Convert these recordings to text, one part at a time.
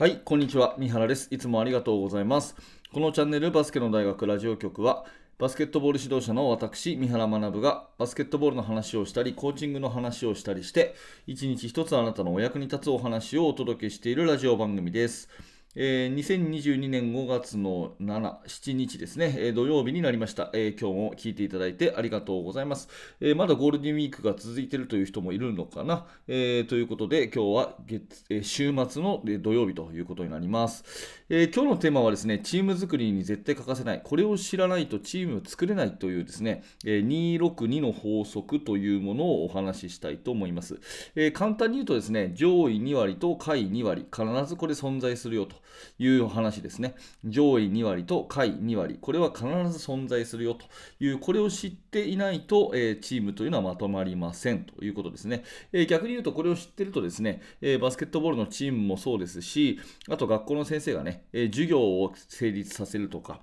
はい、こんにちは。三原です。いつもありがとうございます。このチャンネルバスケの大学ラジオ局は、バスケットボール指導者の私、三原学がバスケットボールの話をしたり、コーチングの話をしたりして、一日一つあなたのお役に立つお話をお届けしているラジオ番組です。えー2022年5月の7、7日ですね、えー土曜日になりました、えー今日も聞いていただいてありがとうございます。えーまだゴールデンウィークが続いているという人もいるのかな、えーということで、今日は月、え週末の土曜日ということになります、えー今日のテーマはですね、チーム作りに絶対欠かせない、これを知らないとチーム作れないというですね、えー262の法則というものをお話ししたいと思います。えー簡単に言うとですね、上位2割と下位2割、必ずこれ存在するよと。という話ですね。上位2割と下位2割、これは必ず存在するよという、これを知っていないと、えチームというのはまとまりませんということですね。え逆に言うと、これを知ってるとですね、えバスケットボールのチームもそうですし、あと学校の先生がね、え授業を成立させるとか、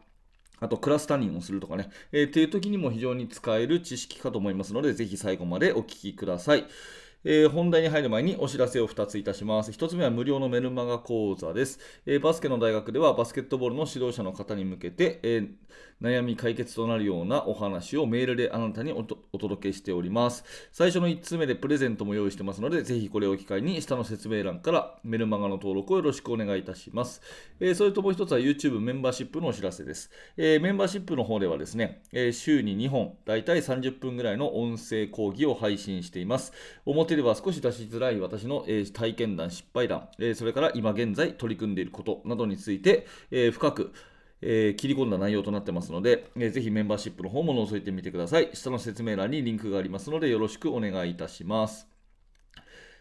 あとクラス担任をするとかね、えーっていう時にも非常に使える知識かと思いますので、ぜひ最後までお聞きください。えー本題に入る前にお知らせを2ついたします。1つ目は無料のメルマガ講座です、えーバスケの大学ではバスケットボールの指導者の方に向けて、えー悩み解決となるようなお話をメールであなたにお届けしております。最初の1つ目でプレゼントも用意してますので、ぜひこれを機会に下の説明欄からメルマガの登録をよろしくお願いいたします。えそれともう1つは YouTube メンバーシップのお知らせです。えメンバーシップの方ではですね、え週に2本、だいたい30分ぐらいの音声講義を配信しています。表では少し出しづらい私の、え体験談、失敗談、えそれから今現在取り組んでいることなどについて、え深く、えー切り込んだ内容となってますので、えーぜひメンバーシップの方も覗いてみてください。下の説明欄にリンクがありますので、よろしくお願いいたします。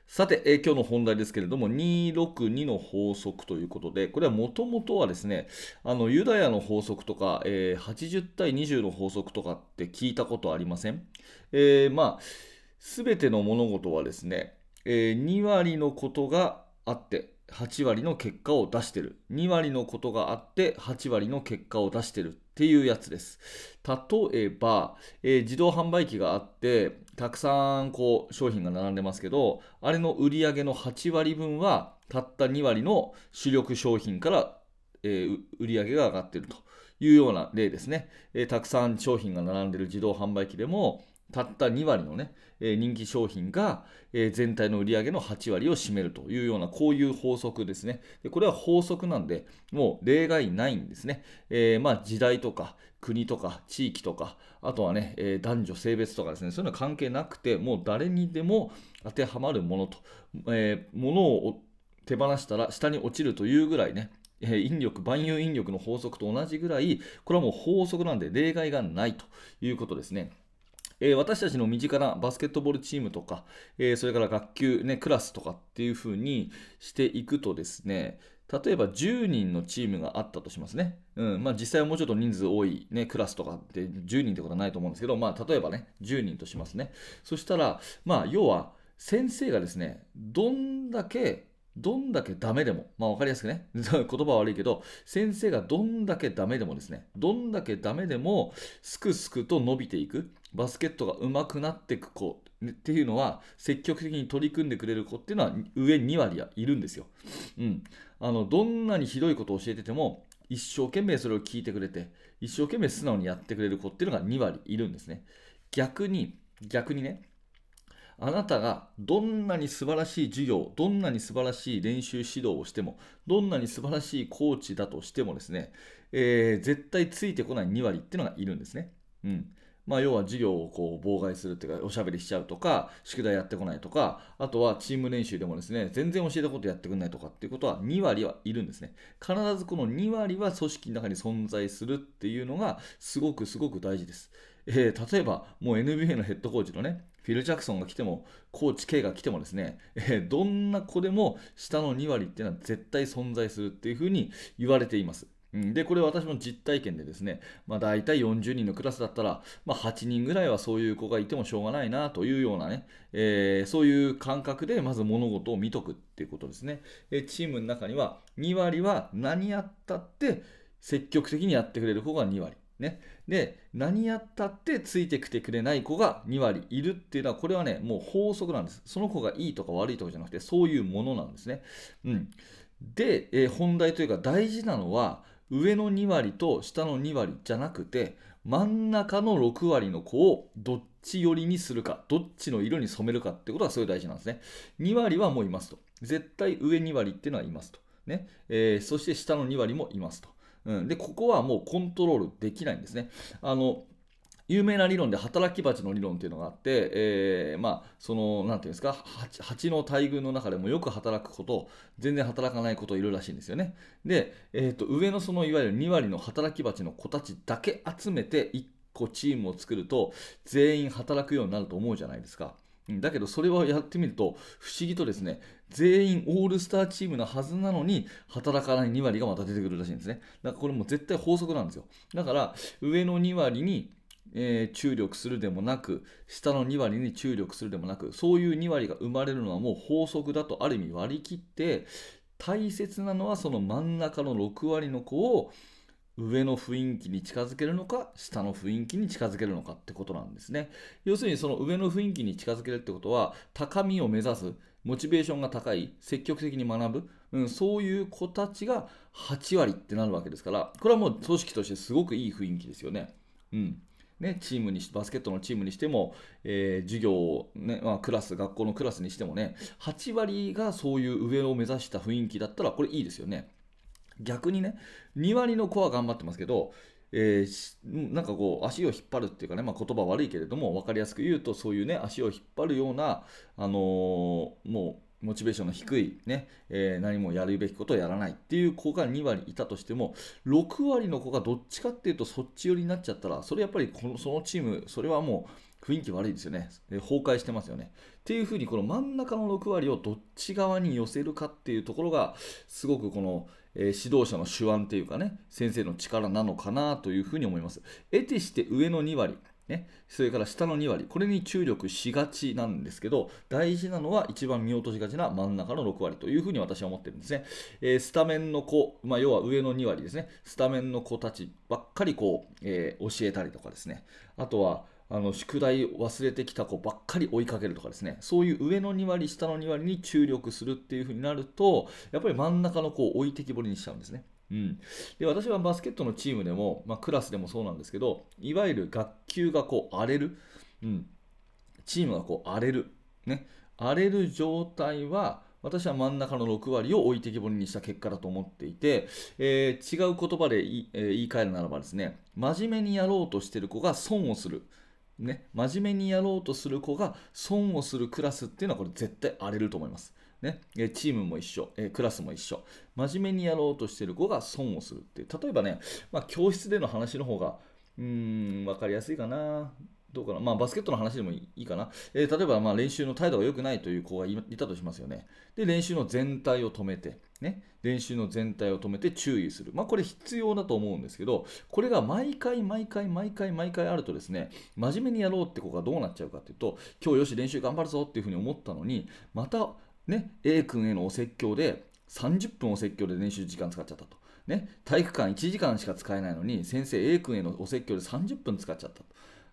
さて、えー今日の本題ですけれども、262の法則ということで、これはもともとはですね、あのユダヤの法則とか、えー80対20の法則とかって聞いたことありません？えーまあ、すべての物事はですね、え2割のことがあって、8割の結果を出してる。2割のことがあって、8割の結果を出してるっていうやつです。例えば、えー自動販売機があって、たくさんこう商品が並んでますけど、あれの売り上げの8割分は、たった2割の主力商品から、えー売り上げが上がってるというような例ですね、えーたくさん商品が並んでる自動販売機でも、たった2割のね、えー人気商品が、えー全体の売り上げの8割を占めるというような、こういう法則ですね。でこれは法則なんで、もう例外ないんですね。えーまあ、時代とか国とか地域とか、あとはね、え男女性別とかですね、そういうのは関係なくて、もう誰にでも当てはまるものと、えものを手放したら下に落ちるというぐらいね、引力、万有引力の法則と同じぐらい、これはもう法則なんで例外がないということですね。えー私たちの身近なバスケットボールチームとか、えーそれから学級、ね、クラスとかっていう風にしていくとですね、例えば10人のチームがあったとしますね。うんまあ、実際はもうちょっと人数多い、ね、クラスとかって10人ってことはないと思うんですけど、まあ、例えばね、10人としますね。そしたら、まあ、要は先生がですね、どんだけどんだけダメでも、まあ分かりやすくね、言葉は悪いけど、先生がどんだけダメでもですね、どんだけダメでも、すくすくと伸びていく、バスケットが上手くなっていく子っていうのは、積極的に取り組んでくれる子っていうのは、上2割はいるんですよ。うん。あの、どんなにひどいことを教えてても、一生懸命それを聞いてくれて、一生懸命素直にやってくれる子っていうのが2割いるんですね。逆に、逆にね、あなたがどんなに素晴らしい授業、どんなに素晴らしい練習指導をしても、どんなに素晴らしいコーチだとしてもですね、えー絶対ついてこない2割っていうのがいるんですね。うん。まあ、要は授業をこう妨害するっていうか、おしゃべりしちゃうとか、宿題やってこないとか、あとはチーム練習でもですね、全然教えたことやってくれないとかっていうことは2割はいるんですね。必ずこの2割は組織の中に存在するっていうのが、すごくすごく大事です。えー例えば、もう NBA のヘッドコーチのね、フィル・ジャクソンが来ても、コーチ K が来てもですね、えーどんな子でも下の2割っていうのは絶対存在するっていうふうに言われています。うんで、これ私も実体験でですね、まあ、大体40人のクラスだったら、まあ、8人ぐらいはそういう子がいてもしょうがないなというようなね、えーそういう感覚でまず物事を見とくっていうことですね。えチームの中には2割は何やったって積極的にやってくれる子が2割。ね、で何やったってついてきてくれない子が2割いるっていうのはこれはねもう法則なんです。その子がいいとか悪いとかじゃなくてそういうものなんですね、うん、で、えー本題というか大事なのは上の2割と下の2割じゃなくて真ん中の6割の子をどっち寄りにするかどっちの色に染めるかってことがすごい大事なんですね。2割はもういますと。絶対上2割っていうのはいますと、ね。えーそして下の2割もいますと、うん、でここはもうコントロールできないんですね。あの有名な理論で働き蜂の理論っていうのがあって、えーまあそのなんていうんですか蜂蜂の大群の中でもよく働くこと全然働かないこといるらしいんですよね。で、えー、と上のそのいわゆる2割の働き蜂の子たちだけ集めて1個チームを作ると全員働くようになると思うじゃないですか。だけどそれをやってみると不思議とですね全員オールスターチームなはずなのに働かない2割がまた出てくるらしいんですね。だからこれも絶対法則なんですよ。だから上の2割にえー注力するでもなく下の2割に注力するでもなくそういう2割が生まれるのはもう法則だとある意味割り切って大切なのはその真ん中の6割の子を上の雰囲気に近づけるのか下の雰囲気に近づけるのかってことなんですね。要するにその上の雰囲気に近づけるってことは高みを目指すモチベーションが高い積極的に学ぶ、うん、そういう子たちが8割ってなるわけですからこれはもう組織としてすごくいい雰囲気ですよね。うん。ね、チームにしバスケットのチームにしても、えー授業を、ねまあ、クラス学校のクラスにしてもね8割がそういう上を目指した雰囲気だったらこれいいですよね。逆にね2割の子は頑張ってますけど、えーなんかこう足を引っ張るっていうかね、まあ、言葉悪いけれども分かりやすく言うとそういうね足を引っ張るような、あのーもうモチベーションの低い、ねえー何もやるべきことをやらないっていう子が2割いたとしても6割の子がどっちかっていうとそっち寄りになっちゃったらそれやっぱりこのそのチームそれはもう雰囲気悪いですよね。えー崩壊してますよね。っていうふうにこの真ん中の6割をどっち側に寄せるかっていうところがすごくこの、えー指導者の手腕っていうかね先生の力なのかなというふうに思います。得てして上の2割ね、それから下の2割、これに注力しがちなんですけど、大事なのは一番見落としがちな真ん中の6割というふうに私は思ってるんですね。えースタメンの子、まあ、要は上の2割ですね、スタメンの子たちばっかりこう、えー教えたりとかですね、あとはあの宿題忘れてきた子ばっかり追いかけるとかですね、そういう上の2割、下の2割に注力するっていうふうになると、やっぱり真ん中の子を置いてきぼりにしちゃうんですね。うん、で私はバスケットのチームでも、まあ、クラスでもそうなんですけどいわゆる学級がこう荒れる、うん、チームがこう荒れる、ね、荒れる状態は私は真ん中の6割を置いてきぼりにした結果だと思っていて、えー違う言葉で言い,、えー言い換えるならばですね真面目にやろうとしてる子が損をする、ね、真面目にやろうとする子が損をするクラスっていうのはこれ絶対荒れると思います。ね、チームも一緒、クラスも一緒。真面目にやろうとしてる子が損をするっていう。例えばね、まあ、教室での話の方がうーん分かりやすいかな。どうかな、まあ、バスケットの話でもいいかな、えー例えばまあ練習の態度が良くないという子がいたとしますよね。で練習の全体を止めて、ね、練習の全体を止めて注意する、まあ、これ必要だと思うんですけどこれが毎回毎回毎回毎回あるとですね真面目にやろうって子がどうなっちゃうかっていうと今日よし練習頑張るぞっていうふうに思ったのにまたね A 君へのお説教で30分お説教で練習時間使っちゃったと。ね、体育館1時間しか使えないのに先生 A 君へのお説教で30分使っちゃった。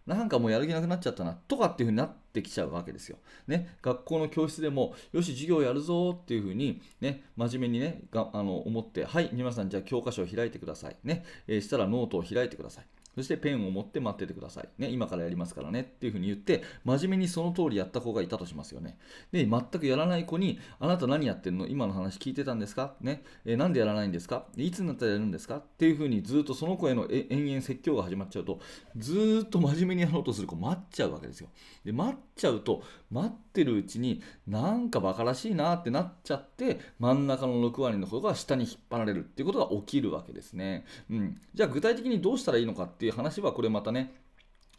なんかもうやる気なくなっちゃったなとかっていう風になってきちゃうわけですよ。ね、学校の教室でもよし授業やるぞっていう風にね真面目にねがあの思ってはい皆さんじゃあ教科書を開いてくださいね、えーしたらノートを開いてください。そしてペンを持って待っててください。ね、今からやりますからねっていうふうに言って、真面目にその通りやった子がいたとしますよね。で、全くやらない子に、あなた何やってんの？今の話聞いてたんですか？ね、えーなんでやらないんですか？いつになったらやるんですか？っていうふうにずっとその子への延々説教が始まっちゃうと、ずっと真面目にやろうとする子待っちゃうわけですよ。で、待っちゃうと、待ってるうちになんかバカらしいなってなっちゃって、真ん中の6割の子が下に引っ張られるっていうことが起きるわけですね。うん。じゃあ具体的にどうしたらいいのかってていう話はこれまたね、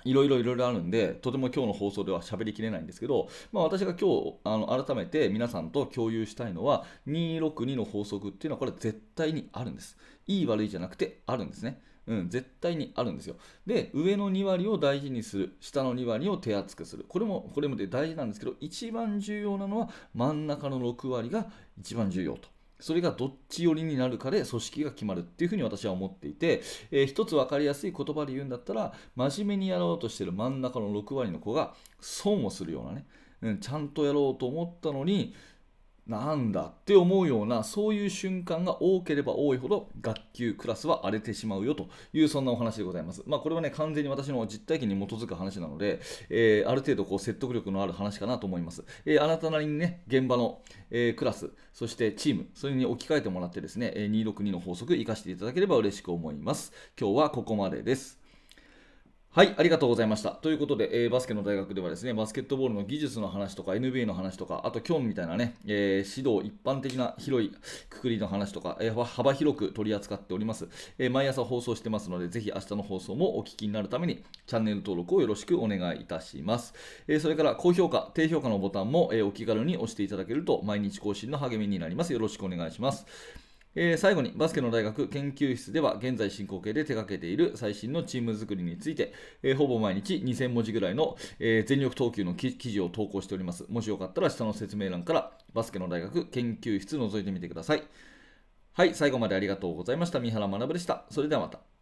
いろいろいろいろあるんで、とても今日の放送では喋りきれないんですけど、まあ、私が今日あの改めて皆さんと共有したいのは、262の法則っていうのはこれ絶対にあるんです。いい悪いじゃなくてあるんですね。うん、絶対にあるんですよ。で、上の2割を大事にする、下の2割を手厚くする。これも、これもで大事なんですけど、一番重要なのは真ん中の6割が一番重要と。それがどっち寄りになるかで組織が決まるっていうふうに私は思っていて、えー一つ分かりやすい言葉で言うんだったら、真面目にやろうとしてる真ん中の6割の子が損をするようなね、うん、ちゃんとやろうと思ったのに、なんだって思うようなそういう瞬間が多ければ多いほど学級クラスは荒れてしまうよというそんなお話でございます。まあ、これはね完全に私の実体験に基づく話なので、えー、ある程度こう説得力のある話かなと思います。えー、あなたなりにね現場の、えー、クラスそしてチームそれに置き換えてもらってですね262の法則活かしていただければ嬉しく思います。今日はここまでです。はい、ありがとうございました。ということで、えー、バスケの大学ではですね、バスケットボールの技術の話とか、NBA の話とか、あと今日みたいなね、えー、指導、一般的な広いくくりの話とか、えー、幅広く取り扱っております、え毎朝放送してますので、ぜひ明日の放送もお聞きになるために、チャンネル登録をよろしくお願いいたします。えそれから、高評価、低評価のボタンも、えお気軽に押していただけると、毎日更新の励みになります。よろしくお願いします。えー、最後にバスケの大学研究室では現在進行形で手掛けている最新のチーム作りについて、えー、ほぼ毎日2000文字ぐらいの、えー、全力投球の記事を投稿しております。もしよかったら下の説明欄からバスケの大学研究室覗いてみてください。はい、最後までありがとうございました。三原学でした。それではまた。